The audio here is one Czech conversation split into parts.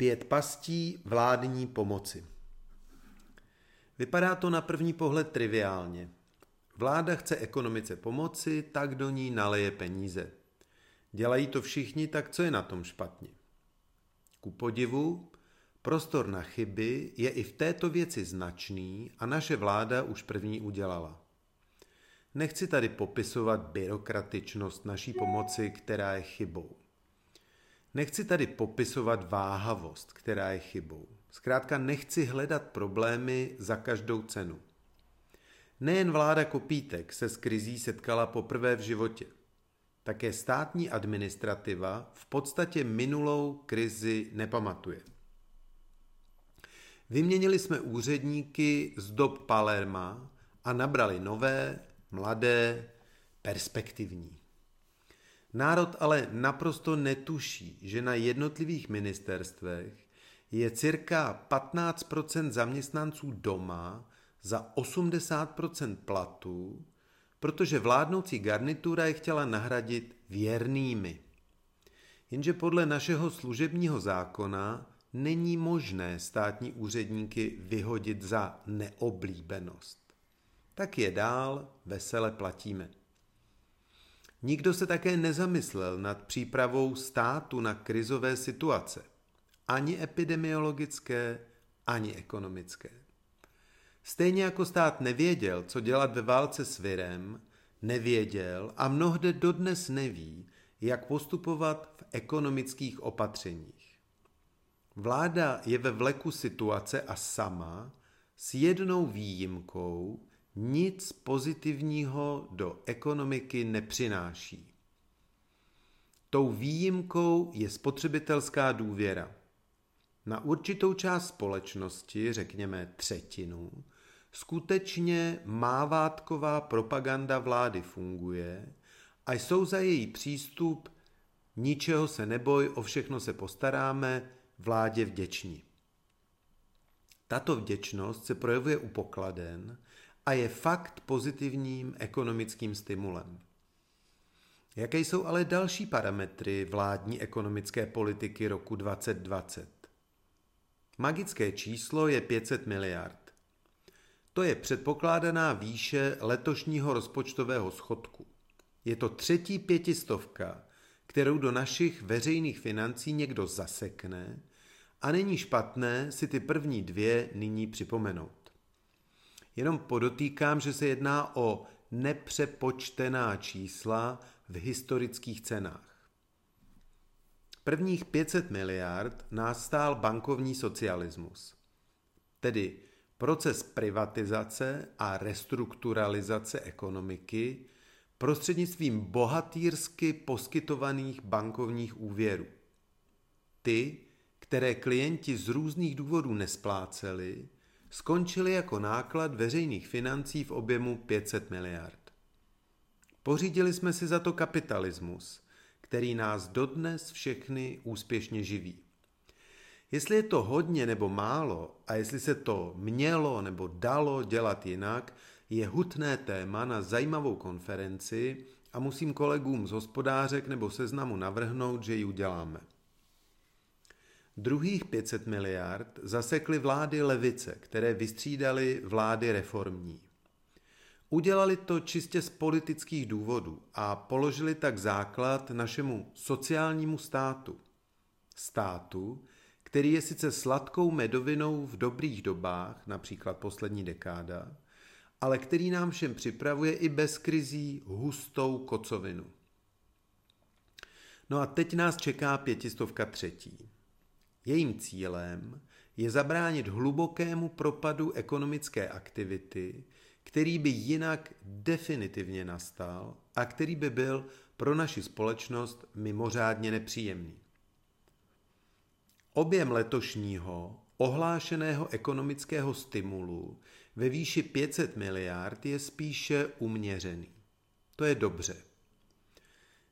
Pět pastí vládní pomoci. Vypadá to na první pohled triviálně. Vláda chce ekonomice pomoci, tak do ní naleje peníze. Dělají to všichni, tak co je na tom špatně? Ku podivu, prostor na chyby je i v této věci značný a naše vláda už první udělala. Nechci tady popisovat byrokratičnost naší pomoci, která je chybou. Nechci tady popisovat váhavost, která je chybou. Zkrátka nechci hledat problémy za každou cenu. Nejen vláda Kopítek se s krizí setkala poprvé v životě. Také státní administrativa v podstatě minulou krizi nepamatuje. Vyměnili jsme úředníky z dob Palerma a nabrali nové, mladé, perspektivní. Národ ale naprosto netuší, že na jednotlivých ministerstvech je cirka 15% zaměstnanců doma za 80% platů, protože vládnoucí garnitura je chtěla nahradit věrnými. Jenže podle našeho služebního zákona není možné státní úředníky vyhodit za neoblíbenost. Tak je dál vesele platíme. Nikdo se také nezamyslel nad přípravou státu na krizové situace, ani epidemiologické, ani ekonomické. Stejně jako stát nevěděl, co dělat ve válce s virem, nevěděl a mnohde dodnes neví, jak postupovat v ekonomických opatřeních. Vláda je ve vleku situace a sama, s jednou výjimkou, nic pozitivního do ekonomiky nepřináší. Tou výjimkou je spotřebitelská důvěra. Na určitou část společnosti, řekněme třetinu, skutečně mávátková propaganda vlády funguje a jsou za její přístup ničeho se neboj, o všechno se postaráme, vládě vděční. Tato vděčnost se projevuje u pokladen a je fakt pozitivním ekonomickým stimulem. Jaké jsou ale další parametry vládní ekonomické politiky roku 2020? Magické číslo je 500 miliard. To je předpokládaná výše letošního rozpočtového schodku. Je to třetí pětistovka, kterou do našich veřejných financí někdo zasekne a není špatné si ty první dvě nyní připomenout. Jenom podotýkám, že se jedná o nepřepočtená čísla v historických cenách. Prvních 500 miliard nás bankovní socialismus, tedy proces privatizace a restrukturalizace ekonomiky prostřednictvím bohatýrsky poskytovaných bankovních úvěrů. Ty, které klienti z různých důvodů nespláceli, skončily jako náklad veřejných financí v objemu 500 miliard. Pořídili jsme si za to kapitalismus, který nás dodnes všechny úspěšně živí. Jestli je to hodně nebo málo a jestli se to mělo nebo dalo dělat jinak, je hutné téma na zajímavou konferenci a musím kolegům z hospodářek nebo seznamu navrhnout, že ji uděláme. Druhých 500 miliard zasekly vlády levice, které vystřídaly vlády reformní. Udělali to čistě z politických důvodů a položili tak základ našemu sociálnímu státu. Státu, který je sice sladkou medovinou v dobrých dobách, například poslední dekáda, ale který nám všem připravuje i bez krizí hustou kocovinu. No a teď nás čeká pětistovka třetí. Jejím cílem je zabránit hlubokému propadu ekonomické aktivity, který by jinak definitivně nastal a který by byl pro naši společnost mimořádně nepříjemný. Objem letošního ohlášeného ekonomického stimulu ve výši 500 miliard je spíše uměřený. To je dobře.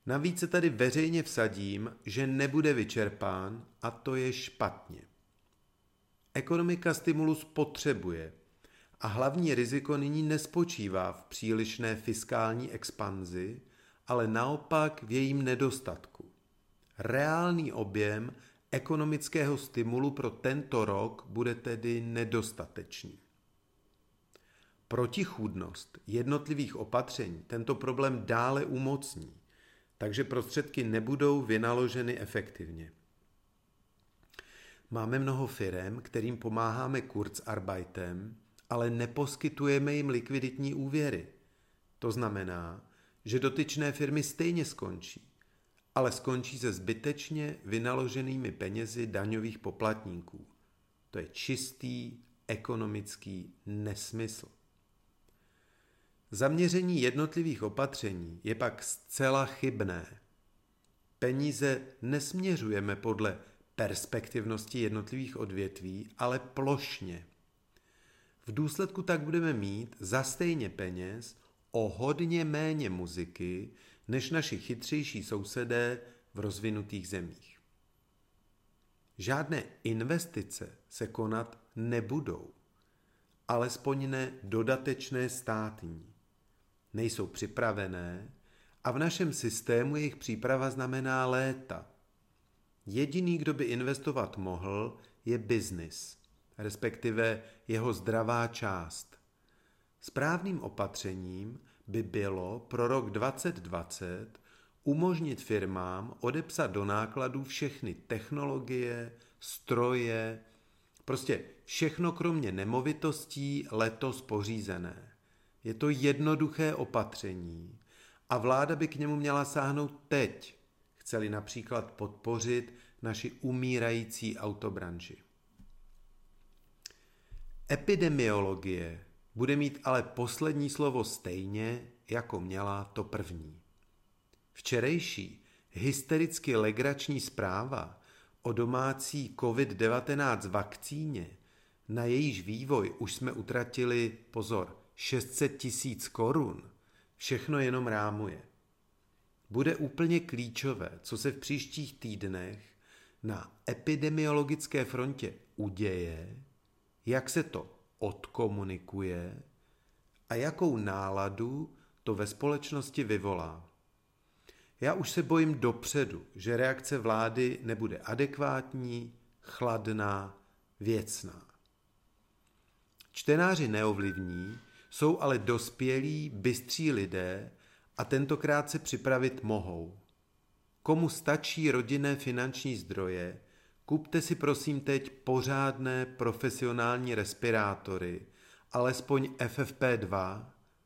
Navíc se tady veřejně vsadím, že nebude vyčerpán a to je špatně. Ekonomika stimulus potřebuje a hlavní riziko nyní nespočívá v přílišné fiskální expanzi, ale naopak v jejím nedostatku. Reálný objem ekonomického stimulu pro tento rok bude tedy nedostatečný. Protichůdnost jednotlivých opatření tento problém dále umocní, takže prostředky nebudou vynaloženy efektivně. Máme mnoho firem, kterým pomáháme Kurzarbeitem, ale neposkytujeme jim likviditní úvěry. To znamená, že dotyčné firmy stejně skončí, ale skončí se zbytečně vynaloženými penězi daňových poplatníků. To je čistý ekonomický nesmysl. Zaměření jednotlivých opatření je pak zcela chybné. Peníze nesměřujeme podle perspektivnosti jednotlivých odvětví, ale plošně. V důsledku tak budeme mít za stejně peněz o hodně méně muziky než naši chytřejší sousedé v rozvinutých zemích. Žádné investice se konat nebudou, alespoň ne dodatečné státní. Nejsou připravené a v našem systému jejich příprava znamená léta. Jediný, kdo by investovat mohl, je biznis, respektive jeho zdravá část. Správným opatřením by bylo pro rok 2020 umožnit firmám odepsat do nákladů všechny technologie, stroje, prostě všechno kromě nemovitostí letos pořízené. Je to jednoduché opatření a vláda by k němu měla sáhnout teď, chceli například podpořit naši umírající autobranži. Epidemiologie bude mít ale poslední slovo stejně, jako měla to první. Včerejší hystericky legrační zpráva o domácí COVID-19 vakcíně, na jejíž vývoj už jsme utratili, pozor, 600 tisíc korun, všechno jenom rámuje. Bude úplně klíčové, co se v příštích týdnech na epidemiologické frontě uděje, jak se to odkomunikuje a jakou náladu to ve společnosti vyvolá. Já už se bojím dopředu, že reakce vlády nebude adekvátní, chladná, věcná. Čtenáři neovlivní, jsou ale dospělí, bystří lidé a tentokrát se připravit mohou. Komu stačí rodinné finanční zdroje, kupte si prosím teď pořádné profesionální respirátory, alespoň FFP2,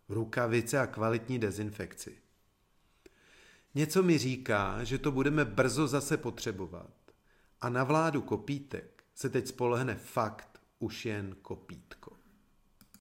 rukavice a kvalitní dezinfekci. Něco mi říká, že to budeme brzo zase potřebovat. A na vládu kopítek se teď spolehne fakt už jen kopítko.